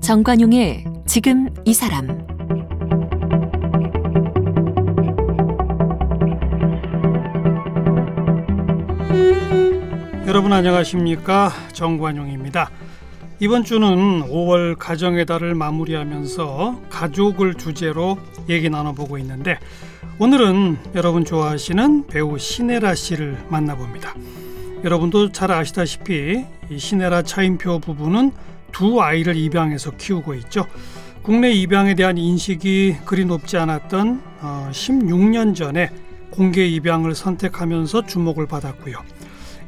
정관용의 지금 이 사람 여러분 안녕하십니까 정관용입니다. 이번 주는 5월 가정의 달을 마무리하면서 가족을 주제로 얘기 나눠보고 있는데 오늘은 여러분 좋아하시는 배우 신혜라 씨를 만나봅니다. 여러분도 잘 아시다시피 이 신혜라 차인표 부부는 두 아이를 입양해서 키우고 있죠. 국내 입양에 대한 인식이 그리 높지 않았던 어, 16년 전에 공개 입양을 선택하면서 주목을 받았고요.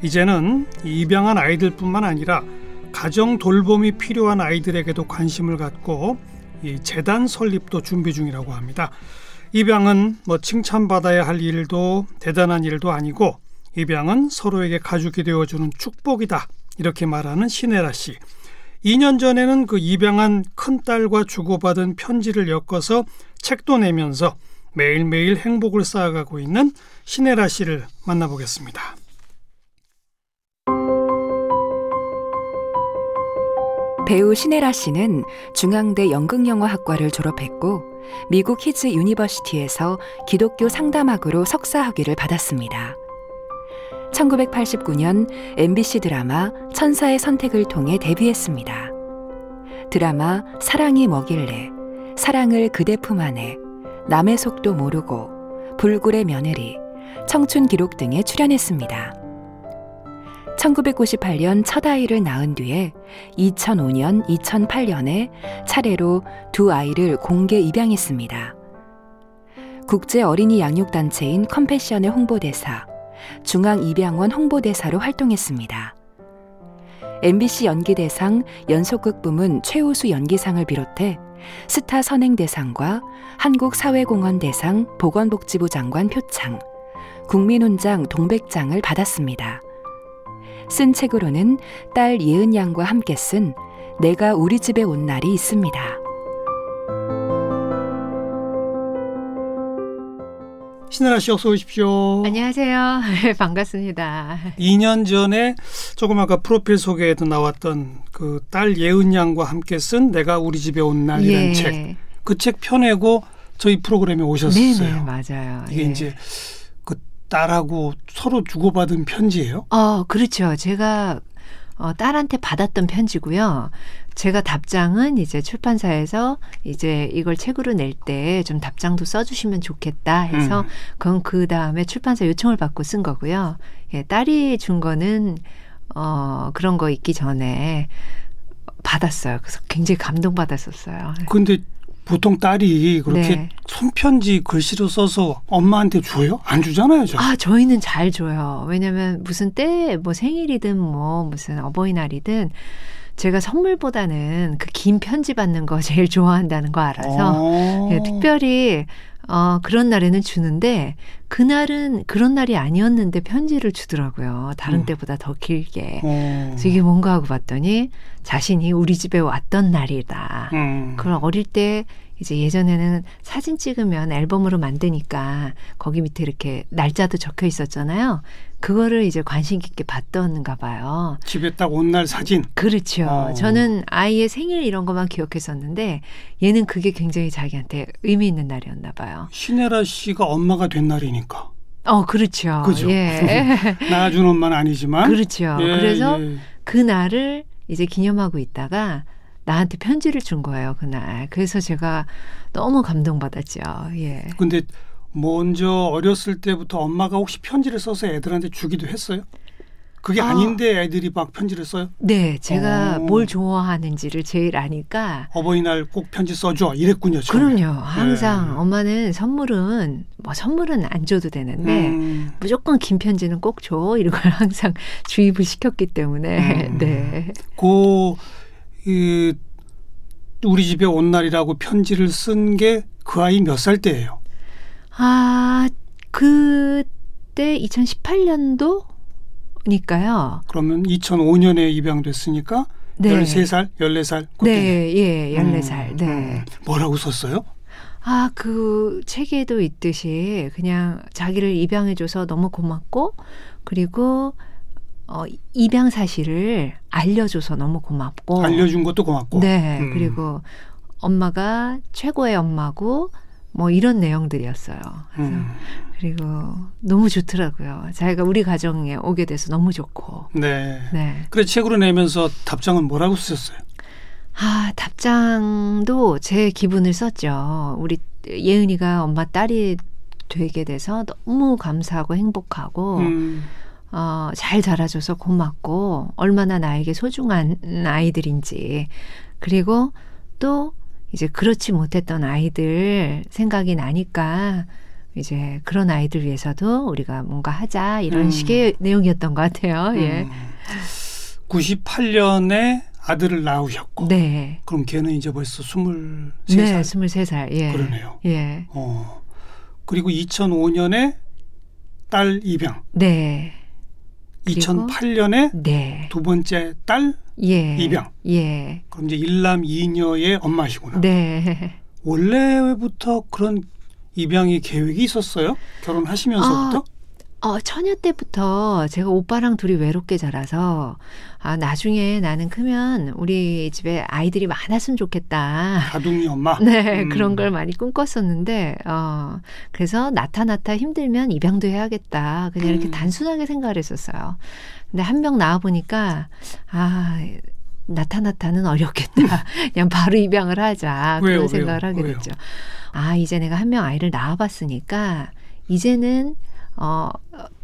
이제는 입양한 아이들뿐만 아니라 가정 돌봄이 필요한 아이들에게도 관심을 갖고 이 재단 설립도 준비 중이라고 합니다. 입양은 뭐 칭찬받아야 할 일도 대단한 일도 아니고 입양은 서로에게 가족이 되어주는 축복이다 이렇게 말하는 신혜라 씨. 2년 전에는 그 입양한 큰딸과 주고받은 편지를 엮어서 책도 내면서 매일매일 행복을 쌓아가고 있는 신혜라 씨를 만나보겠습니다. 배우 신혜라 씨는 중앙대 연극영화학과를 졸업했고 미국 HIS University에서 기독교 상담학으로 석사 학위를 받았습니다. 1989년 MBC 드라마 천사의 선택을 통해 데뷔했습니다. 드라마 사랑이 뭐길래, 사랑을 그대 품 안에, 남의 속도 모르고, 불굴의 며느리, 청춘 기록 등에 출연했습니다. 1998년 첫 아이를 낳은 뒤에 2005년, 2008년에 차례로 두 아이를 공개 입양했습니다. 국제 어린이 양육단체인 컴패션의 홍보대사, 중앙입양원 홍보대사로 활동했습니다. MBC 연기대상 연속극 부문 최우수 연기상을 비롯해 스타 선행대상과 한국사회공헌대상 보건복지부 장관 표창, 국민훈장 동백장을 받았습니다. 쓴 책으로는 딸 예은 양과 함께 쓴 내가 우리 집에 온 날이 있습니다. 신혜라 씨 어서 오십시오. 안녕하세요. 반갑습니다. 2년 전에 조금 아까 프로필 소개에도 나왔던 그 딸 예은 양과 함께 쓴 내가 우리 집에 온 날이라는 예. 책. 그 책 펴내고 저희 프로그램에 오셨어요. 네네 맞아요. 이게 예. 이제 그 딸하고 서로 주고받은 편지예요? 어 그렇죠. 제가 어, 딸한테 받았던 편지고요. 제가 답장은 이제 출판사에서 이제 이걸 책으로 낼 때 좀 답장도 써주시면 좋겠다 해서 음. 그건 그 다음에 출판사 요청을 받고 쓴 거고요. 예, 딸이 준 거는 어 그런 거 있기 전에 받았어요. 그래서 굉장히 감동받았었어요. 근데 보통 딸이 그렇게 네. 손편지 글씨로 써서 엄마한테 줘요? 안 주잖아요, 저. 아, 저희는 잘 줘요. 왜냐면 무슨 때, 뭐 생일이든 뭐 무슨 어버이날이든 제가 선물보다는 그 긴 편지 받는 거 제일 좋아한다는 거 알아서 어. 예, 특별히 어, 그런 날에는 주는데 그날은 그런 날이 아니었는데 편지를 주더라고요. 다른 음. 때보다 더 길게. 어. 그래서 이게 뭔가 하고 봤더니 자신이 우리 집에 왔던 날이다. 음. 그걸 어릴 때 이제 예전에는 사진 찍으면 앨범으로 만드니까 거기 밑에 이렇게 날짜도 적혀 있었잖아요. 그거를 이제 관심 깊게 봤던가 봐요. 집에 딱 온 날 사진. 그렇죠. 어. 저는 아이의 생일 이런 것만 기억했었는데 얘는 그게 굉장히 자기한테 의미 있는 날이었나 봐요. 신혜라 씨가 엄마가 된 날이니까. 어, 그렇죠. 그죠. 예. 낳아준 엄마는 아니지만. 그렇죠. 예, 그래서 예. 그 날을 이제 기념하고 있다가 나한테 편지를 준 거예요, 그날. 그래서 제가 너무 감동받았죠. 예. 근데 먼저 어렸을 때부터 엄마가 혹시 편지를 써서 애들한테 주기도 했어요? 그게 아. 아. 닌데 애들이 막 편지를 써요? 네, 제가 어. 뭘 좋아하는지를 제일 아니까. 어버이날 꼭 편지 써줘 이랬군요. 처음에. 그럼요. 항상 네. 엄마는 선물은 뭐 선물은 안 줘도 되는데 음, 무조건 긴 편지는 꼭 줘. 이런 걸 항상 주입을 시켰기 때문에 음. 네. 그 이, 우리 집에 온 날이라고 편지를 쓴 게 그 아이 몇 살 때예요? 아, 그때 2018년도니까요. 그러면 2005년에 입양됐으니까 네. 13살, 14살? 네, 예, 14살. 네. 뭐라고 썼어요? 아, 그 책에도 있듯이 그냥 자기를 입양해줘서 너무 고맙고, 그리고, 어, 입양 사실을 알려줘서 너무 고맙고. 알려준 것도 고맙고. 네. 음. 그리고 엄마가 최고의 엄마고, 뭐 이런 내용들이었어요. 그래서 음. 그리고 너무 좋더라고요. 자기가 우리 가정에 오게 돼서 너무 좋고. 네. 네. 그래 책으로 내면서 답장은 뭐라고 쓰셨어요? 아, 답장도 제 기분을 썼죠. 우리 예은이가 엄마 딸이 되게 돼서 너무 감사하고 행복하고, 음. 어, 잘 자라줘서 고맙고, 얼마나 나에게 소중한 아이들인지. 그리고 또 이제 그렇지 못했던 아이들 생각이 나니까, 이제 그런 아이들 위해서도 우리가 뭔가 하자, 이런 음. 식의 내용이었던 것 같아요. 예. 음. 98년에 아들을 낳으셨고. 네. 그럼 걔는 이제 벌써 23살. 네, 23살. 예. 그러네요. 예. 어. 그리고 2005년에 딸 입양. 네. 그리고? 2008년에 네. 두 번째 딸 예. 입양. 예. 그럼 이제 일남 이녀의 엄마시구나. 네. 원래부터 그런 입양의 계획이 있었어요? 결혼하시면서부터? 어, 처녀 때부터 제가 오빠랑 둘이 외롭게 자라서, 아, 나중에 나는 크면 우리 집에 아이들이 많았으면 좋겠다. 다둥이 엄마. 네, 음. 그런 걸 많이 꿈꿨었는데, 어, 그래서 나타 나타 힘들면 입양도 해야겠다. 그냥 이렇게 음. 단순하게 생각을 했었어요. 근데 한 명 나와 보니까, 아, 나타 나타는 어렵겠다. 그냥 바로 입양을 하자. 왜요? 그런 생각을 왜요? 하게 왜요? 됐죠. 아, 이제 내가 한 명 아이를 낳아봤으니까, 이제는, 어,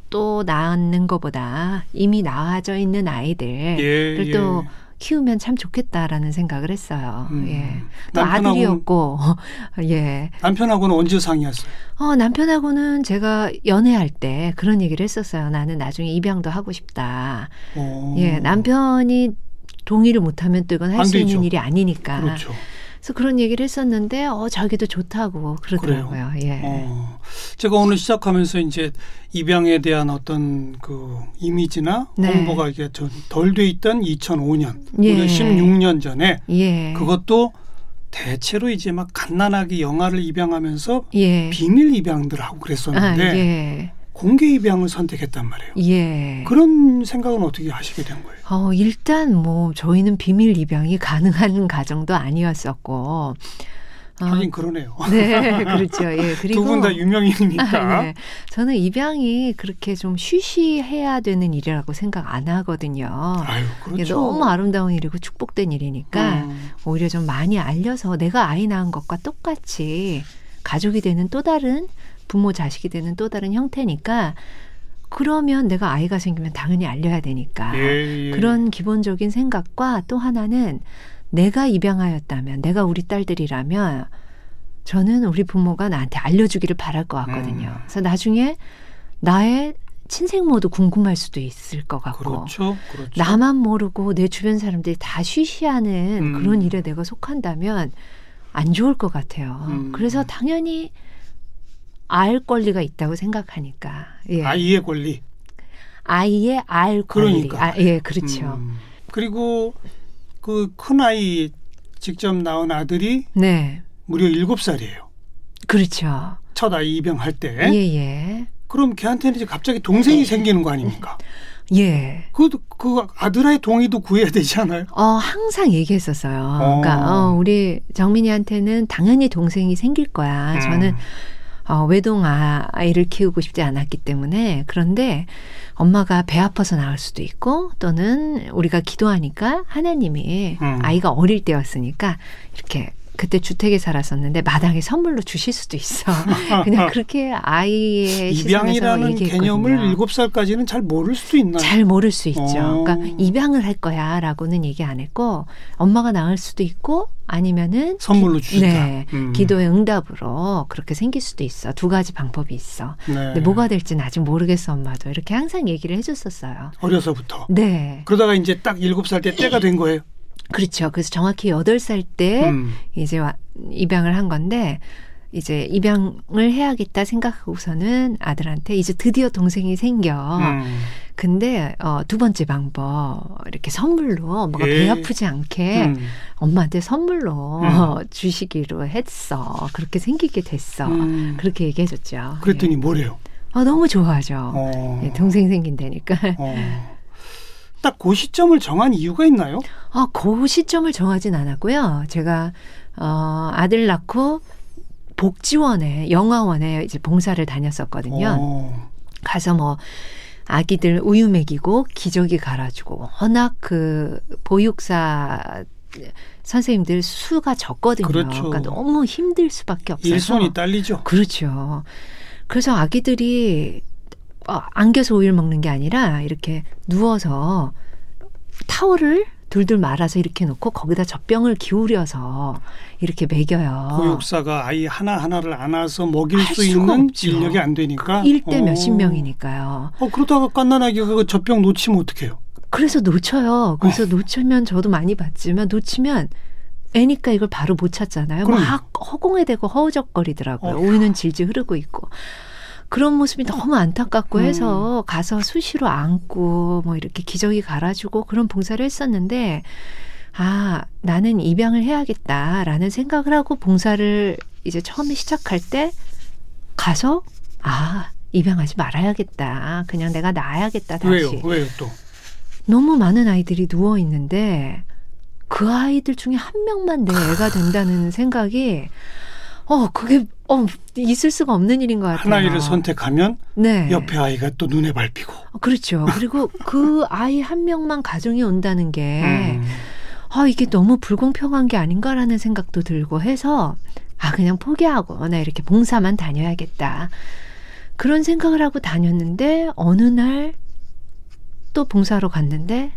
또 낳는 것보다 이미 낳아져 있는 아이들을 예, 또 예. 키우면 참 좋겠다라는 생각을 했어요. 음. 예. 또 아들이었고, 예. 남편하고는 언제 상의했어요? 어, 남편하고는 제가 연애할 때 그런 얘기를 했었어요. 나는 나중에 입양도 하고 싶다. 어. 예, 남편이 동의를 못하면 또 이건 할안수 있는. 일이 아니니까. 그렇죠. 그래서 그런 얘기를 했었는데, 어, 자기도 좋다고 그러더라고요. 예. 어. 제가 오늘 시작하면서 이제 입양에 대한 어떤 그 이미지나 네. 홍보가 이게 덜돼 있던 2005년, 예. 무려 16년 전에 예. 그것도 대체로 이제 막 갓난아기 영아를 입양하면서 예. 비밀 입양들 하고 아, 그랬었는데 예. 공개 입양을 선택했단 말이에요. 예. 그런 생각은 어떻게 하시게 된 거예요? 어, 일단 뭐 저희는 비밀 입양이 가능한 가정도 아니었었고. 어, 하긴 그러네요. 네, 그렇죠. 예. 그리고 두 분 다 유명인이니까. 아, 네. 저는 입양이 그렇게 좀 쉬쉬해야 되는 일이라고 생각 안 하거든요. 아유, 그렇죠. 너무 아름다운 일이고 축복된 일이니까 음. 오히려 좀 많이 알려서 내가 아이 낳은 것과 똑같이 가족이 되는 또 다른 부모 자식이 되는 또 다른 형태니까 그러면 내가 아이가 생기면 당연히 알려야 되니까 예, 예. 그런 기본적인 생각과 또 하나는 내가 입양하였다면 내가 우리 딸들이라면 저는 우리 부모가 나한테 알려주기를 바랄 것 같거든요. 음. 그래서 나중에 나의 친생모도 궁금할 수도 있을 것 같고 그렇죠. 그렇죠. 나만 모르고 내 주변 사람들이 다 쉬쉬하는 음. 그런 일에 내가 속한다면 안 좋을 것 같아요. 음. 그래서 당연히 알 권리가 있다고 생각하니까 예. 아이의 권리. 아이의 알 권리. 그러니까. 아, 예, 그렇죠. 음. 그리고 그 큰 아이 직접 낳은 아들이 네, 무려 일곱 살이에요. 그렇죠. 첫 아이 입양할 때. 예, 예, 그럼 걔한테는 이제 갑자기 동생이 생기는 거 아닙니까? 예. 그, 그 아들의 동의도 구해야 되지 않아요? 어, 항상 얘기했었어요. 어. 그러니까, 어, 우리 정민이한테는 당연히 동생이 생길 거야. 음. 저는 어, 외동 아- 아이를 키우고 싶지 않았기 때문에 그런데 엄마가 배 아파서 나올 수도 있고 또는 우리가 기도하니까 하나님이 음. 아이가 어릴 때였으니까 이렇게 그때 주택에 살았었는데 마당에 선물로 주실 수도 있어. 그냥 그렇게 아이의 입양이라는. 개념을 일곱 살까지는 잘 모를 수도 있나요? 잘 모를 수 있죠. 어. 그러니까 입양을 할 거야라고는 얘기 안 했고 엄마가 낳을 수도 있고 아니면은 선물로 기- 주신다. 네, 음. 기도의 응답으로 그렇게 생길 수도 있어. 두 가지 방법이 있어. 네. 근데 뭐가 될지는 아직 모르겠어, 엄마도. 이렇게 항상 얘기를 해줬었어요. 어려서부터. 네. 그러다가 이제 딱 일곱 살 때 때가 된 거예요. 그렇죠. 그래서 정확히 여덟 살때 음. 이제 와- 입양을 한 건데 이제 입양을 해야겠다 생각하고서는 아들한테 이제 드디어 동생이 생겨. 음. 근데 어, 두 번째 방법 이렇게 선물로 예. 배 아프지 않게 음. 엄마한테 선물로 음. 주시기로 했어. 그렇게 생기게 됐어. 음. 그렇게 얘기해줬죠. 그랬더니 예. 뭐래요? 아, 너무 좋아하죠. 어. 예, 동생 생긴다니까. 어. 딱 그 시점을 정한 이유가 있나요? 아, 그 시점을 정하진 않았고요. 제가 어, 아들 낳고 복지원에 영아원에 이제 봉사를 다녔었거든요. 어. 가서 뭐 아기들 우유 먹이고 기저귀 갈아주고 워낙 그 보육사 선생님들 수가 적거든요. 그렇죠. 러니까 너무 힘들 수밖에 없어서. 일손이 딸리죠. 그렇죠. 그래서 아기들이 어, 안겨서 우유를 먹는 게 아니라 이렇게 누워서 타월을 둘둘 말아서 이렇게 놓고 거기다 젖병을 기울여서 이렇게 먹여요. 보육사가 아이 하나 하나를 안아서 먹일 할수 있는 없죠. 인력이 안 되니까. 일대 어. 몇십 명이니까요. 어 그러다가 깐난하게 그 젖병 놓치면 어떡해요? 그래서 놓쳐요. 그래서 놓치면 저도 많이 봤지만 놓치면 애니까 이걸 바로 못 찾잖아요. 그럼요. 막 허공에 대고 허우적거리더라고요. 우유는 질질 흐르고 있고. 그런 모습이 너무 안타깝고 음. 해서 가서 수시로 안고 뭐 이렇게 기저귀 갈아주고 그런 봉사를 했었는데 아, 나는 입양을 해야겠다라는 생각을 하고 봉사를 이제 처음에 시작할 때 가서 아, 입양하지 말아야겠다. 그냥 내가 낳아야겠다. 다시. 왜요? 왜요 또? 너무 많은 아이들이 누워 있는데 그 아이들 중에 한 명만 내 애가 된다는 생각이 어 그게 어 있을 수가 없는 일인 것 같아요. 하나이를 선택하면 네. 옆에 아이가 또 눈에 밟히고. 어, 그렇죠. 그리고 그 아이 한 명만 가정이 온다는 게 음. 아, 이게 너무 불공평한 게 아닌가라는 생각도 들고 해서 아, 그냥 포기하고 나 이렇게 봉사만 다녀야겠다. 그런 생각을 하고 다녔는데 어느 날 또 봉사로 갔는데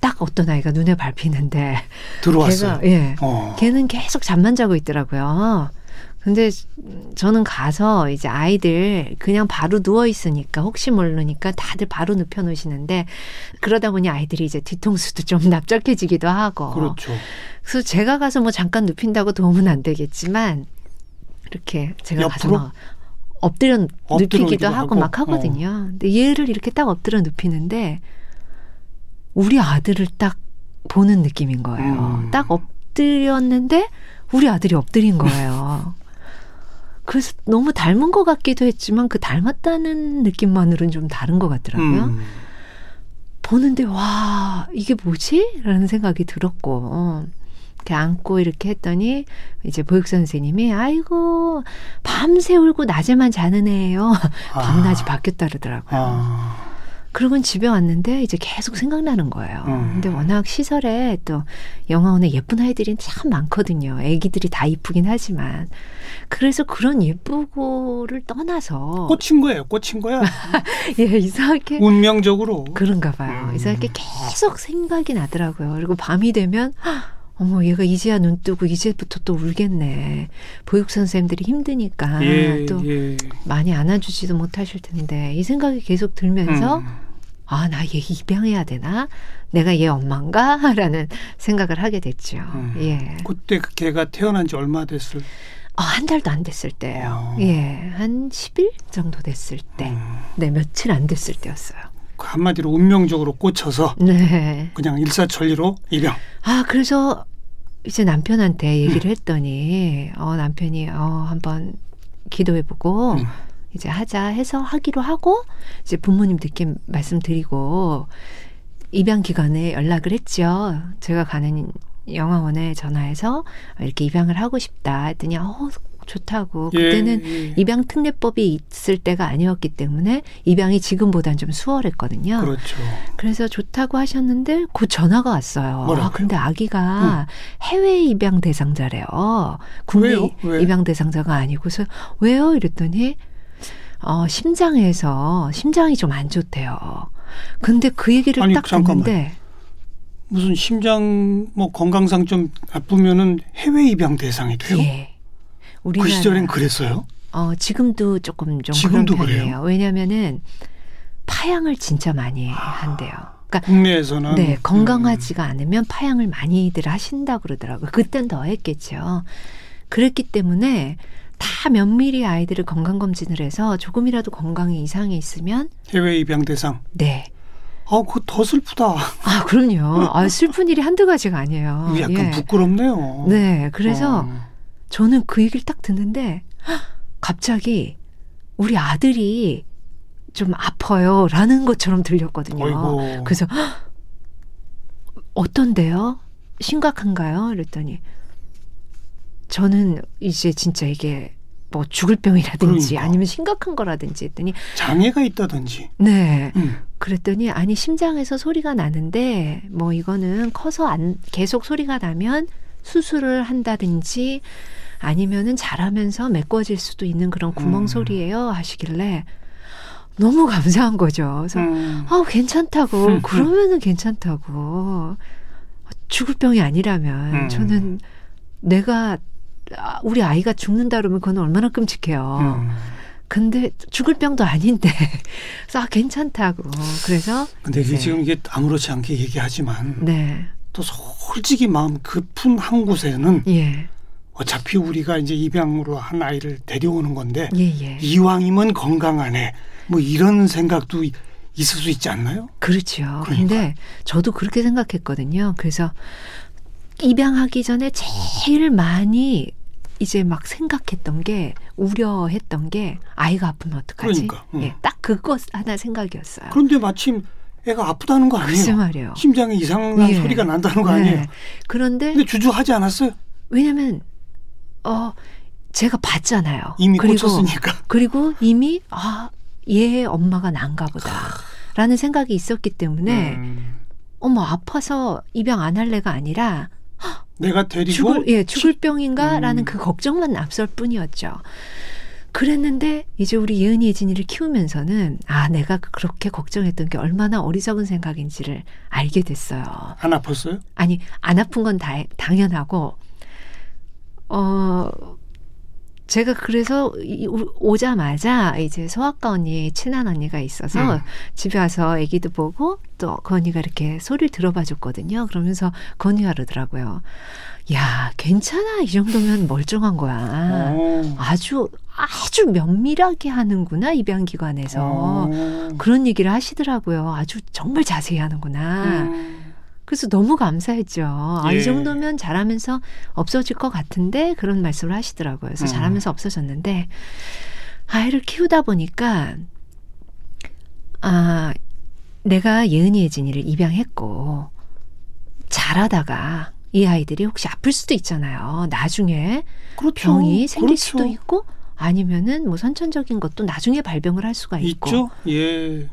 딱 어떤 아이가 눈에 밟히는데 들어왔어요. 걔가 예. 어. 걔는 계속 잠만 자고 있더라고요. 근데 저는 가서 이제 아이들 그냥 바로 누워 있으니까 혹시 모르니까 다들 바로 눕혀 놓으시는데 그러다 보니 아이들이 이제 뒤통수도 좀 납작해지기도 하고 그렇죠. 그래서 제가 가서 뭐 잠깐 눕힌다고 도움은 안 되겠지만 이렇게 제가 가서 옆으로? 막 엎드려 엎드려 눕히기도 하고, 하고? 막 하거든요. 근데 얘를 이렇게 딱 엎드려 눕히는데 우리 아들을 딱 보는 느낌인 거예요. 음. 딱 엎드렸는데 우리 아들이 엎드린 거예요. 그래서 너무 닮은 것 같기도 했지만 그 닮았다는 느낌만으로는 좀 다른 것 같더라고요. 음. 보는데 와 이게 뭐지? 라는 생각이 들었고 이렇게 안고 이렇게 했더니 이제 보육 선생님이 아이고 밤새 울고 낮에만 자는 애예요. 밤낮이 바뀌었다 그러더라고요. 아. 그러고는 집에 왔는데 이제 계속 생각나는 거예요. 음. 근데 워낙 시설에 또 영화원에 예쁜 아이들이 참 많거든요. 애기들이 다 이쁘긴 하지만. 그래서 그런 예쁘고를 떠나서 꽂힌 거예요. 꽂힌 거야. 예 이상하게 운명적으로. 그런가 봐요. 음. 이상하게 계속 생각이 나더라고요. 그리고 밤이 되면 헉, 어머 얘가 이제야 눈 뜨고 이제부터 또 울겠네. 보육 선생님들이 힘드니까 예, 또 예. 많이 안아주지도 못하실 텐데 이 생각이 계속 들면서 음. 아나 얘 입양해야 되나? 내가 얘 엄마인가? 라는 생각을 하게 됐죠. 음. 예. 그때 그 걔가 태어난 지 얼마 됐을? 아, 한 달도 안 됐을 때예요. 어. 예. 한 10일 정도 됐을 때. 음. 네, 며칠 안 됐을 때였어요. 그 한마디로 운명적으로 꽂혀서 네. 그냥 일사천리로 입양. 아, 그래서 이제 남편한테 음. 얘기를 했더니, 어, 남편이, 어, 한번 기도해보고, 음. 이제 하자 해서 하기로 하고, 이제 부모님들께 말씀드리고, 입양 기간에 연락을 했죠. 제가 가는 영화원에 전화해서 이렇게 입양을 하고 싶다 했더니, 어, 좋다고. 그때는 예, 예. 입양 특례법이 있을 때가 아니었기 때문에 입양이 지금보단 좀 수월했거든요. 그렇죠. 그래서 좋다고 하셨는데 곧 전화가 왔어요. 뭐라고요? 아, 근데 아기가 해외 입양 대상자래요. 국내? 입양 대상자가 아니고서 왜요? 이랬더니 어, 심장에서 심장이 좀 안 좋대요. 근데 그 얘기를 아니, 딱 잠깐만. 듣는데 무슨 심장 뭐 건강상 좀 나쁘면은 해외 입양 대상이 돼요. 예. 그 우리나라 시절엔 그랬어요. 어, 지금도 조금 좀 지금도 그런 편이에요. 그래요? 왜냐면은 파양을 진짜 많이 한대요. 그러니까 국내에서는 네, 음, 건강하지가 않으면 파양을 많이들 하신다 그러더라고요. 그땐 더 했겠죠. 그랬기 때문에 다 면밀히 아이들을 건강 검진을 해서 조금이라도 건강에 이상이 있으면 해외 입양 대상. 네. 아, 그거 더 슬프다. 아, 그럼요. 아, 슬픈 일이 한두 가지가 아니에요. 약간 예. 부끄럽네요. 네, 그래서 어. 저는 그 얘기를 딱 듣는데 헉, 갑자기 우리 아들이 좀 아파요 라는 것처럼 들렸거든요. 어이고. 그래서 헉, 어떤데요? 심각한가요? 이랬더니 저는 이제 진짜 이게 뭐 죽을 병이라든지 그러니까. 아니면 심각한 거라든지 했더니 장애가 있다든지. 네 음. 그랬더니 아니 심장에서 소리가 나는데 뭐 이거는 커서 안 계속 소리가 나면 수술을 한다든지 아니면은 자라면서 메꿔질 수도 있는 그런 구멍 음. 소리예요 하시길래 너무 감사한 거죠. 그래서 음. 아 괜찮다고 음, 그러면은 괜찮다고 죽을 병이 아니라면 음. 저는 내가 아, 우리 아이가 죽는다 그러면 그건 얼마나 끔찍해요. 음. 근데 죽을 병도 아닌데 그래서 아, 괜찮다고 그래서 근데 이게 네. 지금 이게 아무렇지 않게 얘기하지만 네 또 솔직히 마음 깊은 한 곳에는 예. 어차피 우리가 이제 입양으로 한 아이를 데려오는 건데 예, 예. 이왕이면 건강하네. 뭐 이런 생각도 이- 있을 수 있지 않나요? 그렇죠. 그러니까. 근데 저도 그렇게 생각했거든요. 그래서 입양하기 전에 제일 많이 이제 막 생각했던 게 우려했던 게 아이가 아프면 어떡하지? 그러니까, 응. 예, 딱 그것 하나 생각이었어요. 그런데 마침 애가 아프다는 거 아니에요? 말이에요. 심장에 이상한 예. 소리가 난다는 거 네. 아니에요? 그런데 근데 주저하지 않았어요? 왜냐면 어 제가 봤잖아요. 이미 그리고 꽂혔으니까. 그리고 이미 아, 얘 엄마가 난가 보다라는 생각이 있었기 때문에 음. 어머 아파서 입양 안 할래가 아니라 내가 데리고 죽을 예 죽을 병인가라는 음. 그 걱정만 앞설 뿐이었죠. 그랬는데 이제 우리 예은이 예진이를 키우면서는 아 내가 그렇게 걱정했던 게 얼마나 어리석은 생각인지를 알게 됐어요. 안 아팠어요? 아니 안 아픈 건 다, 당연하고 어 제가 그래서 이- 오- 오자마자 이제 소아과 언니 친한 언니가 있어서 음. 집에 와서 아기도 보고 또 그 언니가 이렇게 소리를 들어봐 줬거든요. 그러면서 그 언니가 그러더라고요. 야 괜찮아 이 정도면 멀쩡한 거야. 어. 아주 아주 면밀하게 하는구나 입양기관에서 어. 그런 얘기를 하시더라고요. 아주 정말 자세히 하는구나. 음. 그래서 너무 감사했죠. 아, 예. 이 정도면 잘하면서 없어질 것 같은데 그런 말씀을 하시더라고요. 그래서 음. 잘하면서 없어졌는데 아이를 키우다 보니까 아 내가 예은이 예진이를 입양했고 잘하다가 이 아이들이 혹시 아플 수도 있잖아요. 나중에 그렇죠. 병이 생길 그렇죠. 수도 있고 아니면은 뭐 선천적인 것도 나중에 발병을 할 수가 있고 있죠. 예.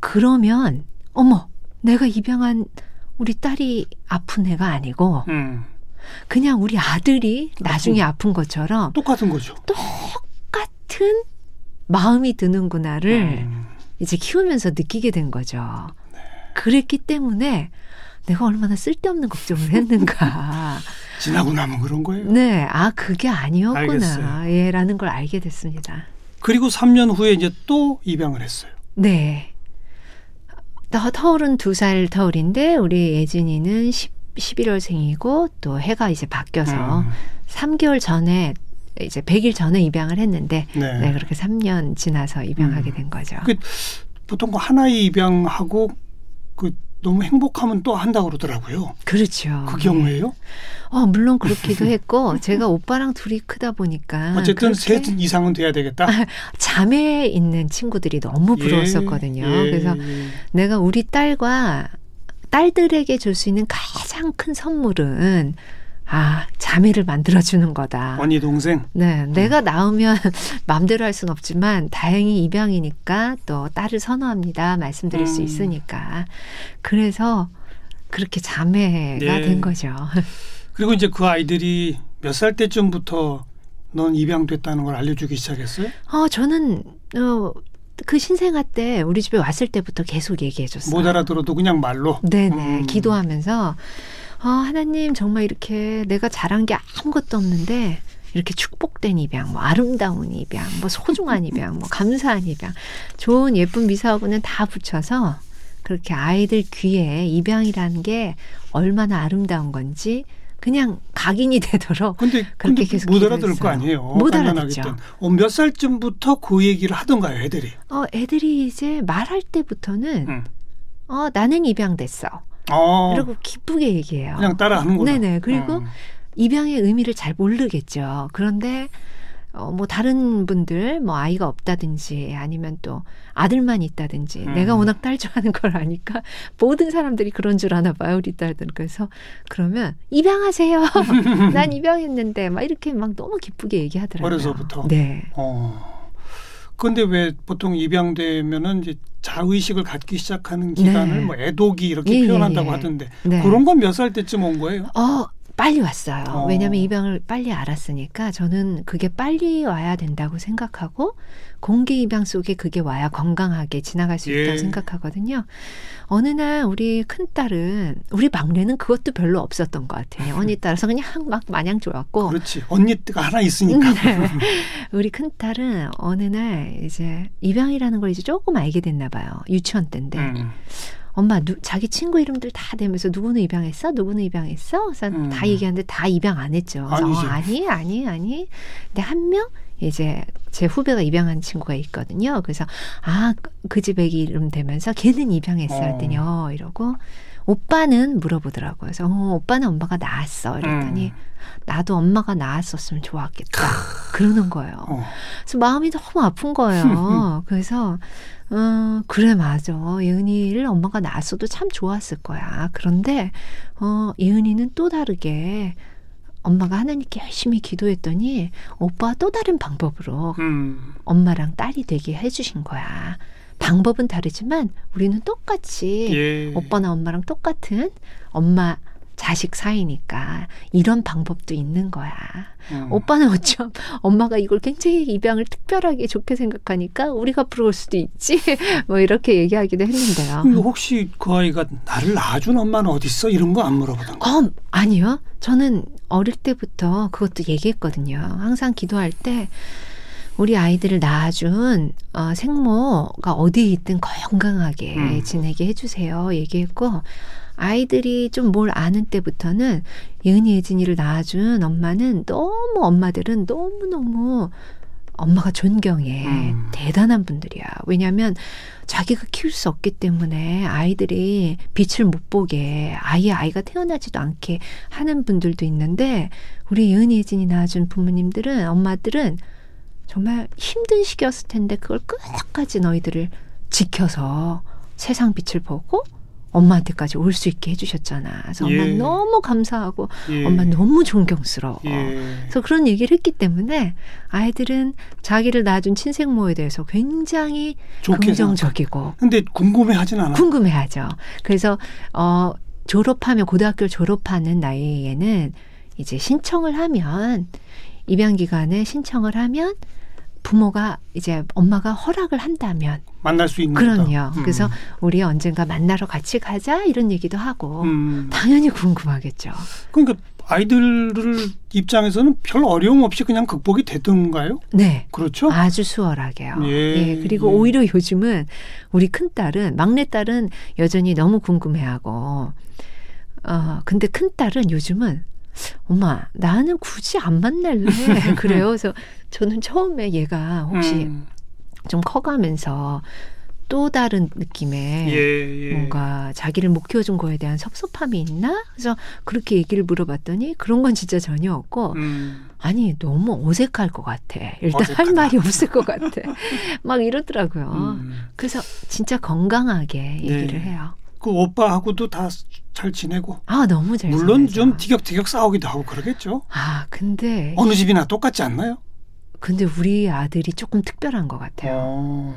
그러면 어머 내가 입양한 우리 딸이 아픈 애가 아니고 음. 그냥 우리 아들이 나중에 아픈 것처럼 똑같은 거죠. 똑같은 마음이 드는구나를 음. 이제 키우면서 느끼게 된 거죠. 그랬기 때문에 내가 얼마나 쓸데없는 걱정을 했는가. 지나고 나면 그런 거예요. 네, 아 그게 아니었구나. 예라는 걸 알게 됐습니다. 그리고 3년 후에 이제 또 입양을 했어요. 네. 더, 터울은 두 살 터울인데 우리 예진이는 10, 11월생이고 또 해가 이제 바뀌어서 음. 3개월 전에 이제 100일 전에 입양을 했는데 네. 네, 그렇게 3년 지나서 입양하게 음. 된 거죠. 그 보통 그 하나의 입양하고 그 너무 행복하면 또 한다 그러더라고요. 그렇죠. 그 경우에요? 어, 물론 그렇기도 했고 제가 오빠랑 둘이 크다 보니까 어쨌든 셋 이상은 돼야 되겠다. 자매에 있는 친구들이 너무 부러웠었거든요. 예, 예, 그래서 예. 내가 우리 딸과 딸들에게 줄 수 있는 가장 큰 선물은 아 자매를 만들어주는 거다. 언니 동생. 네, 내가 낳으면 마음대로 할 수는 없지만 다행히 입양이니까 또 딸을 선호합니다. 말씀드릴 수 음. 있으니까. 그래서 그렇게 자매가 네. 된 거죠. 그리고 이제 그 아이들이 몇 살 때쯤부터 넌 입양됐다는 걸 알려주기 시작했어요? 어, 저는 어, 그 신생아 때 우리 집에 왔을 때부터 계속 얘기해 줬어요. 못 알아들어도 그냥 말로. 네네 음. 기도하면서 아 하나님 정말 이렇게 내가 잘한 게 아무것도 없는데 이렇게 축복된 입양, 뭐 아름다운 입양, 뭐 소중한 입양, 뭐 감사한 입양, 좋은 예쁜 미사오브는 다 붙여서 그렇게 아이들 귀에 입양이라는 게 얼마나 아름다운 건지 그냥 각인이 되도록 근데 그렇게 근데 계속 못 알아들을. 거 아니에요. 못 알아듣죠. 어, 몇 살쯤부터 그 얘기를 하던가요, 애들이? 어 애들이 이제 말할 때부터는 음. 어, 나는 입양됐어. 어, 그리고 기쁘게 얘기해요. 그냥 따라하는구나. 네네. 그리고 음. 입양의 의미를 잘 모르겠죠. 그런데 어, 뭐 다른 분들 뭐 아이가 없다든지 아니면 또 아들만 있다든지 음. 내가 워낙 딸 좋아하는 걸 아니까 모든 사람들이 그런 줄 아나 봐요 우리 딸들 그래서 그러면 입양하세요 난 입양했는데 막 이렇게 막 너무 기쁘게 얘기하더라고요 어려서부터? 네 어. 근데 왜 보통 입양되면은 이제 자의식을 갖기 시작하는 기간을 네. 뭐 애독이 이렇게 예, 예, 표현한다고 예. 하던데 네. 그런 건 몇 살 때쯤 온 거예요? 어, 빨리 왔어요. 어. 왜냐하면 입양을 빨리 알았으니까 저는 그게 빨리 와야 된다고 생각하고 공개 입양 속에 그게 와야 건강하게 지나갈 수 예. 있다고 생각하거든요. 어느 날 우리 큰 딸은 우리 막내는 그것도 별로 없었던 것 같아요. 언니 따라서 그냥 막 마냥 좋았고 그렇지. 언니가 하나 있으니까. 네. 우리 큰 딸은 어느 날 이제 입양이라는 걸 이제 조금 알게 됐나 봐요. 유치원 때인데 음. 엄마 누, 자기 친구 이름들 다 대면서 누구는 입양했어? 누구는 입양했어? 그래서 음. 다 얘기하는데 다 입양 안 했죠. 그래서 아니지. 어, 아니 아니 아니. 근데 한 명 이제 제 후배가 입양한 친구가 있거든요. 그래서 아 그 집 애기 이름 대면서 걔는 입양했어 어. 했더니 어 이러고 오빠는 물어보더라고요. 그래서 어, 오빠는 엄마가 낳았어 이랬더니 음. 나도 엄마가 낳았었으면 좋았겠다 그러는 거예요. 어. 그래서 마음이 너무 아픈 거예요. 그래서 어, 그래 맞아. 예은이를 엄마가 낳았어도 참 좋았을 거야. 그런데 어, 예은이는 또 다르게 엄마가 하나님께 열심히 기도했더니 오빠가 또 다른 방법으로 음. 엄마랑 딸이 되게 해주신 거야. 방법은 다르지만 우리는 똑같이 예. 오빠나 엄마랑 똑같은 엄마 자식 사이니까 이런 방법도 있는 거야. 음. 오빠는 어쩜 엄마가 이걸 굉장히 입양을 특별하게 좋게 생각하니까 우리가 부러울 수도 있지. 뭐 이렇게 얘기하기도 했는데요. 그럼 혹시 그 아이가 나를 낳아준 엄마는 어디 있어? 이런 거 안 물어보던가. 어, 아니요. 저는 어릴 때부터 그것도 얘기했거든요. 항상 기도할 때 우리 아이들을 낳아준 어, 생모가 어디에 있든 건강하게 음. 지내게 해주세요. 얘기했고 아이들이 좀 뭘 아는 때부터는 예은이 예진이를 낳아준 엄마는 너무 엄마들은 너무 너무 엄마가 존경해 음. 대단한 분들이야. 왜냐하면 자기가 키울 수 없기 때문에 아이들이 빛을 못 보게 아예 아이가 태어나지도 않게 하는 분들도 있는데 우리 예은이 예진이 낳아준 부모님들은 엄마들은 정말 힘든 시기였을 텐데 그걸 끝까지 너희들을 지켜서 세상 빛을 보고 엄마한테까지 올 수 있게 해주셨잖아. 그래서 엄마 예. 너무 감사하고 예. 엄마 너무 존경스러워. 예. 그래서 그런 얘기를 했기 때문에 아이들은 자기를 낳아준 친생모에 대해서 굉장히. 긍정적이고 근데 궁금해하진 않아. 궁금해하죠. 그래서 어 졸업하면 고등학교 졸업하는 나이에는 이제 신청을 하면 입양 기간에 신청을 하면 부모가 이제 엄마가 허락을 한다면 만날 수 있는 그럼요. 음. 그래서 우리 언젠가 만나러 같이 가자 이런 얘기도 하고 음. 당연히 궁금하겠죠. 그러니까 아이들 입장에서는 별 어려움 없이 그냥 극복이 되던가요? 네. 그렇죠? 아주 수월하게요. 예, 그리고 예. 오히려 요즘은 우리 큰 딸은 막내 딸은 여전히 너무 궁금해하고 어 근데 큰 딸은 요즘은 엄마 나는 굳이 안 만날래 그래요. 그래서 저는 처음에 얘가 혹시 음. 좀 커가면서 또 다른 느낌의 예, 예. 뭔가 자기를 못 키워준 거에 대한 섭섭함이 있나? 그래서 그렇게 얘기를 물어봤더니 그런 건 진짜 전혀 없고 음. 아니 너무 어색할 것 같아. 일단 어색하다. 할 말이 없을 것 같아. 막 이러더라고요. 음. 그래서 진짜 건강하게 얘기를 네. 해요. 그 오빠하고도 다 잘 지내고 아 너무 잘 물론 지내죠. 좀 티격태격 싸우기도 하고 그러겠죠. 아 근데 어느 집이나 똑같지 않나요? 근데 우리 아들이 조금 특별한 것 같아요. 어.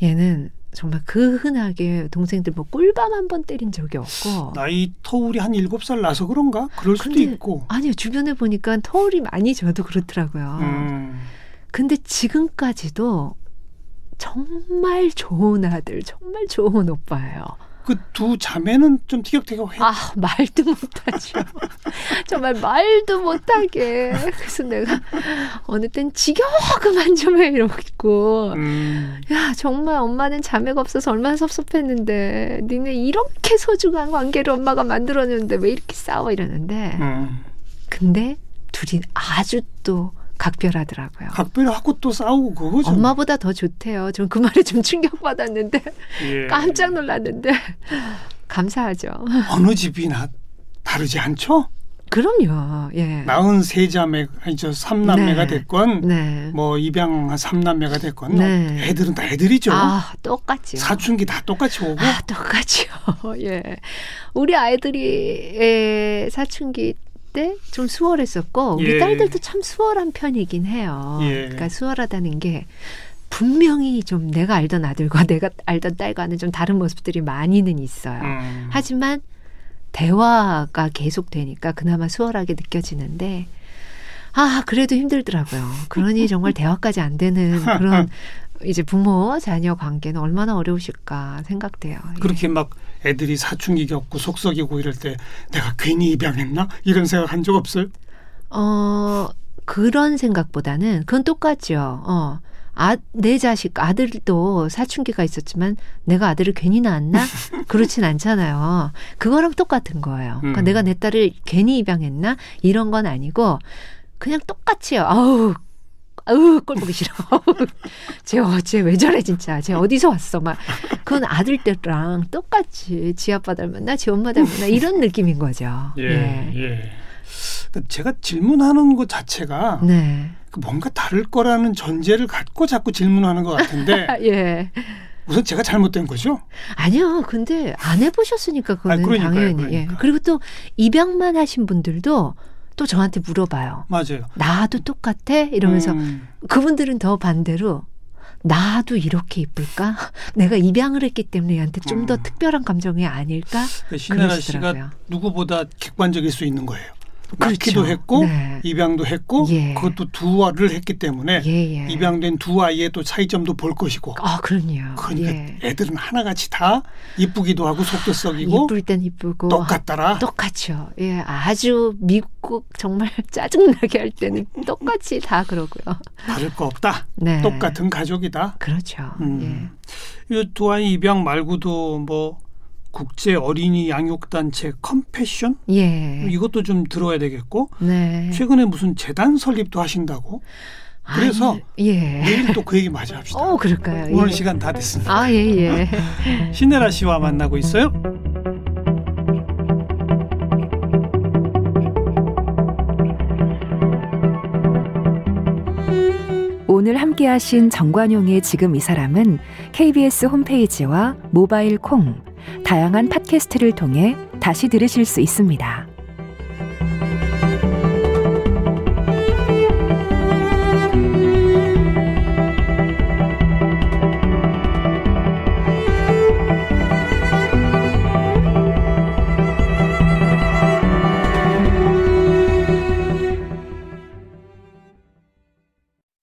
얘는 정말 그 흔하게 동생들 뭐 꿀밤 한 번 때린 적이 없고 나이 터울이 한 일곱 살 나서 그런가? 그럴 수도 근데 있고. 아니요 주변에 보니까 터울이 많이 져도 그렇더라고요. 음. 근데 지금까지도 정말 좋은 아들, 정말 좋은 오빠예요. 그 두 자매는 좀 티격태격 해. 아, 말도 못하죠. 정말 말도 못하게. 그래서 내가 어느 땐 지겨워, 그만 좀 해, 이러고 있고. 음. 야, 정말 엄마는 자매가 없어서 얼마나 섭섭했는데, 니네 이렇게 소중한 관계를 엄마가 만들었는데 왜 이렇게 싸워 이러는데. 음. 근데 둘이 아주 또 각별하더라고요. 각별하고 또 싸우고 그거죠. 엄마보다 더 좋대요. 전그 말에 좀 충격받았는데 예. 깜짝 놀랐는데 감사하죠. 어느 집이나 다르지 않죠? 그럼요. 예. 낳은 세 자매 아니 저 삼남매가 네. 됐건 네. 뭐 입양한 삼남매가 됐건 네. 애들은 다 애들이죠. 아, 똑같죠. 사춘기 다 똑같이 오고 아, 똑같죠. 예. 우리 아이들이 에, 사춘기 때 좀 수월했었고 우리 예. 딸들도 참 수월한 편이긴 해요. 예. 그러니까 수월하다는 게 분명히 좀 내가 알던 아들과 내가 알던 딸과는 좀 다른 모습들이 많이는 있어요. 음. 하지만 대화가 계속되니까 그나마 수월하게 느껴지는데 아 그래도 힘들더라고요. 그러니 정말 대화까지 안 되는 그런 이제 부모 자녀 관계는 얼마나 어려우실까 생각돼요. 예. 그렇게 막 애들이 사춘기 겪고 속썩이고 이럴 때 내가 괜히 입양했나 이런 생각 한 적 없어요? 어 그런 생각보다는 그건 똑같죠. 어. 아, 내 자식 아들도 사춘기가 있었지만 내가 아들을 괜히 낳았나? 그렇진 않잖아요. 그거랑 똑같은 거예요. 그러니까 음. 내가 내 딸을 괜히 입양했나? 이런 건 아니고 그냥 똑같이요. 아우 아우 꼴 보기 싫어. 쟤 어째 왜 저래 진짜. 쟤 어디서 왔어? 막 그건 아들 때랑 똑같이 지 아빠 닮았나? 지 엄마 닮았나? 이런 느낌인 거죠. 예. 그러니까 제가 질문하는 것 자체가 네. 그 뭔가 다를 거라는 전제를 갖고 자꾸 질문하는 것 같은데 예. 우선 제가 잘못된 거죠? 아니요. 근데 안 해보셨으니까 그거는 아니, 그러니까요, 당연히. 그러니까. 예. 그리고 또 입양만 하신 분들도 또 저한테 물어봐요. 맞아요. 나도 똑같아? 이러면서 음, 그분들은 더 반대로 나도 이렇게 이쁠까? 내가 입양을 했기 때문에 얘한테 좀더 음. 특별한 감정이 아닐까? 그러니까 신혜라 씨가. 누구보다 객관적일 수 있는 거예요. 그렇죠. 낳기도 했고 네. 입양도 했고 예. 그것도 두 아를 했기 때문에 예, 예. 입양된 두 아이의 또 차이점도 볼 것이고 아, 그럼요. 그러니까 예. 애들은 하나같이 다 이쁘기도 하고 속도 썩이고 이쁠 땐 이쁘고 똑같더라. 똑같죠. 예, 아주 밉고 정말 짜증나게 할 때는 똑같이 다 그러고요. 다를 거 없다. 네. 똑같은 가족이다. 그렇죠. 음. 이두 아이 입양 말고도 뭐 국제 어린이 양육 단체 컴패션 예. 예. 이것도 좀 들어야 되겠고 네. 최근에 무슨 재단 설립도 하신다고 그래서 아니, 예. 내일 또 그 얘기 마저 합시다. 어, 그럴까요? 오늘 예. 시간 다 됐습니다. 아, 예, 예. 신혜라 씨와 만나고 있어요. 오늘 함께 하신 정관용의 지금 이 사람은 KBS 홈페이지와 모바일 콩, 다양한 팟캐스트를 통해 다시 들으실 수 있습니다.